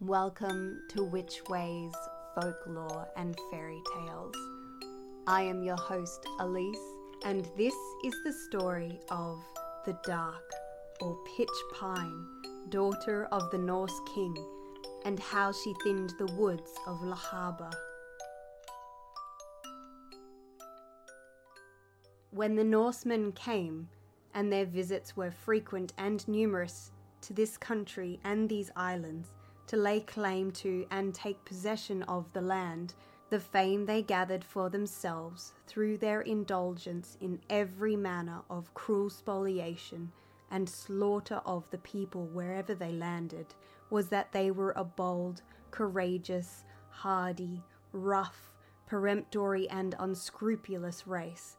Welcome to Witch Ways Folklore and Fairy Tales. I am your host, Elise, and this is the story of the Dark, or Pitch Pine, daughter of the Norse king, and how she thinned the woods of Lochaber. When the Norsemen came, and their visits were frequent and numerous to this country and these islands, to lay claim to and take possession of the land, the fame they gathered for themselves through their indulgence in every manner of cruel spoliation and slaughter of the people wherever they landed, was that they were a bold, courageous, hardy, rough, peremptory, and unscrupulous race.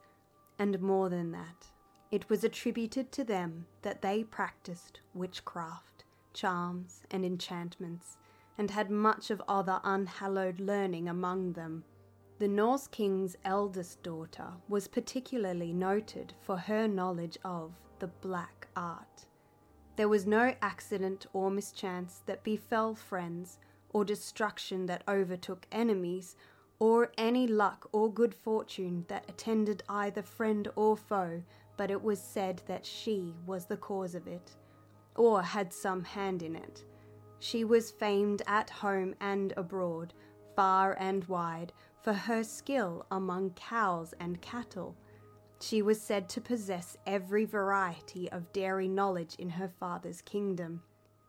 And more than that, it was attributed to them that they practiced witchcraft charms, and enchantments, and had much of other unhallowed learning among them. The Norse king's eldest daughter was particularly noted for her knowledge of the black art. There was no accident or mischance that befell friends, or destruction that overtook enemies, or any luck or good fortune that attended either friend or foe, but it was said that she was the cause of it or had some hand in it. She was famed at home and abroad, far and wide, for her skill among cows and cattle. She was said to possess every variety of dairy knowledge in her father's kingdom.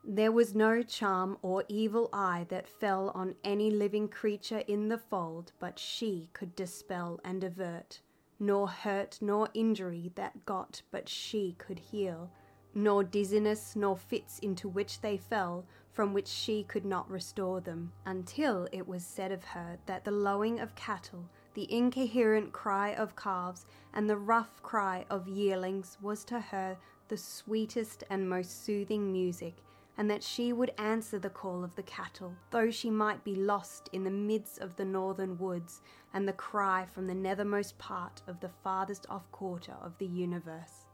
There was no charm or evil eye that fell on any living creature in the fold but she could dispel and avert, nor hurt nor injury that got but she could heal nor dizziness nor fits into which they fell, from which she could not restore them, until it was said of her that the lowing of cattle, the incoherent cry of calves, and the rough cry of yearlings was to her the sweetest and most soothing music, and that she would answer the call of the cattle, though she might be lost in the midst of the northern woods, and the cry from the nethermost part of the farthest off quarter of the universe.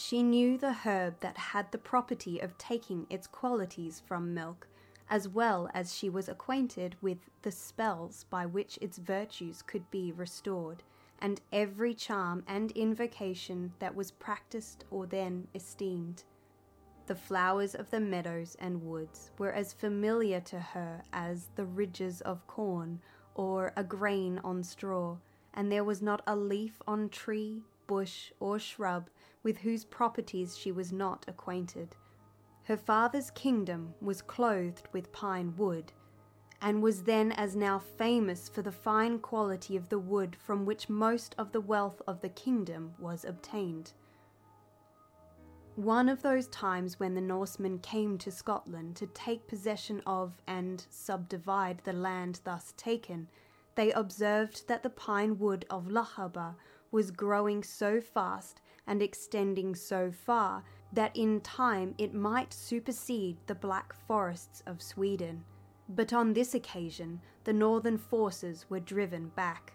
She knew the herb that had the property of taking its qualities from milk, as well as she was acquainted with the spells by which its virtues could be restored, and every charm and invocation that was practiced or then esteemed. The flowers of the meadows and woods were as familiar to her as the ridges of corn or a grain on straw, and there was not a leaf on tree, bush, or shrub with whose properties she was not acquainted. Her father's kingdom was clothed with pine wood, and was then as now famous for the fine quality of the wood from which most of the wealth of the kingdom was obtained. One of those times when the Norsemen came to Scotland to take possession of and subdivide the land thus taken, they observed that the pine wood of Lochaber was growing so fast and extending so far that in time it might supersede the black forests of Sweden. But on this occasion, the northern forces were driven back.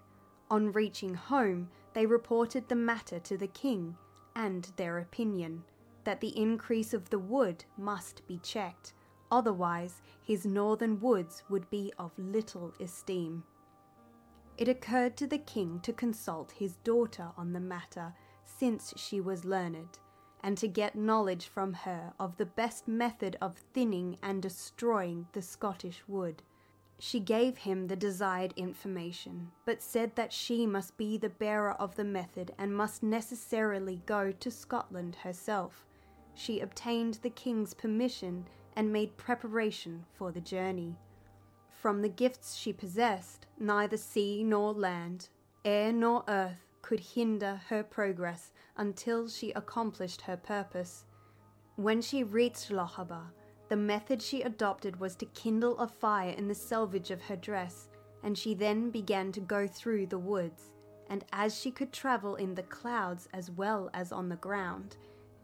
On reaching home, they reported the matter to the king and their opinion that the increase of the wood must be checked, otherwise, his northern woods would be of little esteem. It occurred to the king to consult his daughter on the matter, since she was learned, and to get knowledge from her of the best method of thinning and destroying the Scottish wood. She gave him the desired information, but said that she must be the bearer of the method and must necessarily go to Scotland herself. She obtained the king's permission and made preparation for the journey. From the gifts she possessed, neither sea nor land, air nor earth could hinder her progress until she accomplished her purpose. When she reached Lochaber, the method she adopted was to kindle a fire in the selvage of her dress, and she then began to go through the woods. And as she could travel in the clouds as well as on the ground,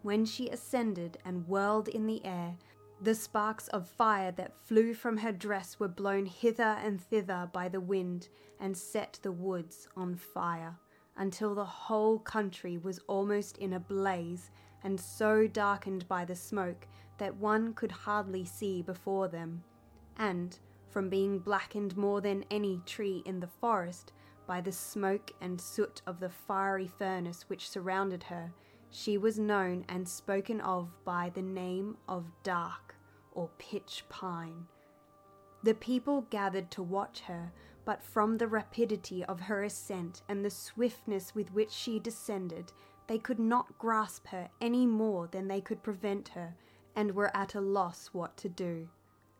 when she ascended and whirled in the air, the sparks of fire that flew from her dress were blown hither and thither by the wind and set the woods on fire, until the whole country was almost in a blaze and so darkened by the smoke that one could hardly see before them. and, from being blackened more than any tree in the forest by the smoke and soot of the fiery furnace which surrounded her, she was known and spoken of by the name of Dark or Pitch Pine. The people gathered to watch her, but from the rapidity of her ascent and the swiftness with which she descended, they could not grasp her any more than they could prevent her, and were at a loss what to do.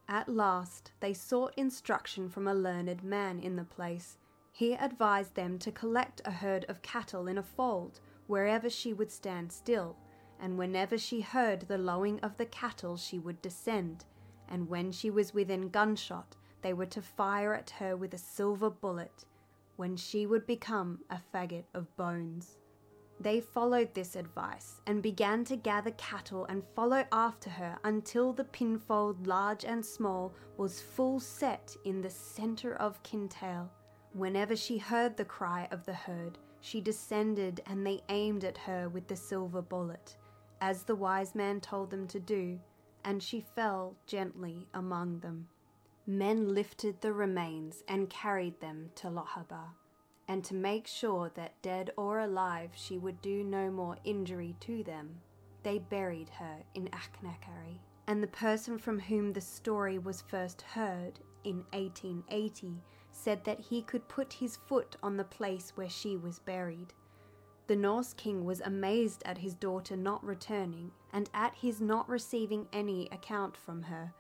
At last they sought instruction from a learned man in the place. He advised them to collect a herd of cattle in a fold, wherever she would stand still, and whenever she heard the lowing of the cattle she would descend, and when she was within gunshot, they were to fire at her with a silver bullet, when she would become a faggot of bones. They followed this advice and began to gather cattle and follow after her until the pinfold, large and small, was full set in the centre of Kintail. Whenever she heard the cry of the herd, she descended and they aimed at her with the silver bullet, as the wise man told them to do, and she fell gently among them. Men lifted the remains and carried them to Lochaber and to make sure that dead or alive she would do no more injury to them, they buried her in Achnacarry. And the person from whom the story was first heard in 1880 said that he could put his foot on the place where she was buried. The Norse king was amazed at his daughter not returning and at his not receiving any account from her.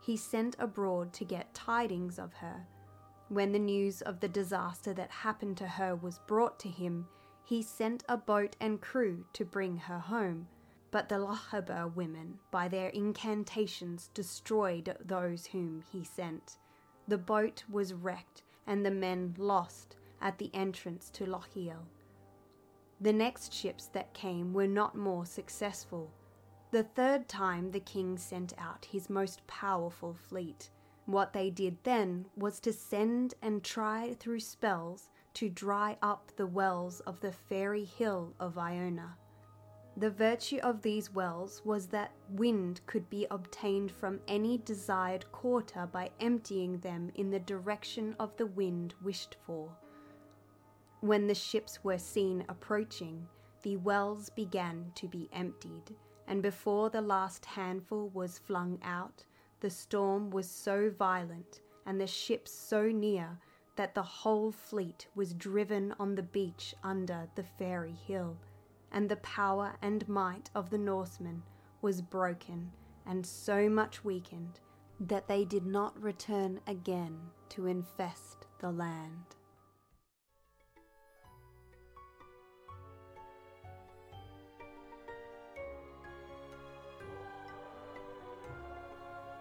He sent abroad to get tidings of her when the news of the disaster that happened to her was brought to him, he sent a boat and crew to bring her home. But the Lochaber women, by their incantations, destroyed those whom he sent. The boat was wrecked, and the men lost at the entrance to Lochiel. The next ships that came were not more successful. The third time the king sent out his most powerful fleet. What they did then was to send and try through spells to dry up the wells of the fairy hill of Iona. The virtue of these wells was that wind could be obtained from any desired quarter by emptying them in the direction of the wind wished for. When the ships were seen approaching, the wells began to be emptied, and before the last handful was flung out, the storm was so violent and the ships so near that the whole fleet was driven on the beach under the fairy hill, and the power and might of the Norsemen was broken and so much weakened that they did not return again to infest the land.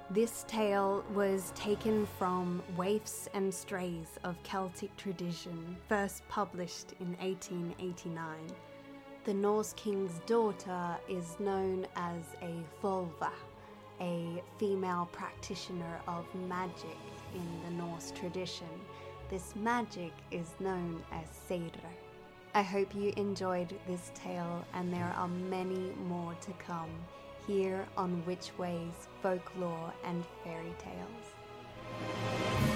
This tale was taken from Waifs and Strays of Celtic Tradition, first published in 1889. The Norse king's daughter is known as a Volva, a female practitioner of magic in the Norse tradition. This magic is known as Seidr. I hope you enjoyed this tale, and there are many more to come here on Witch Ways Folklore and Fairy Tales.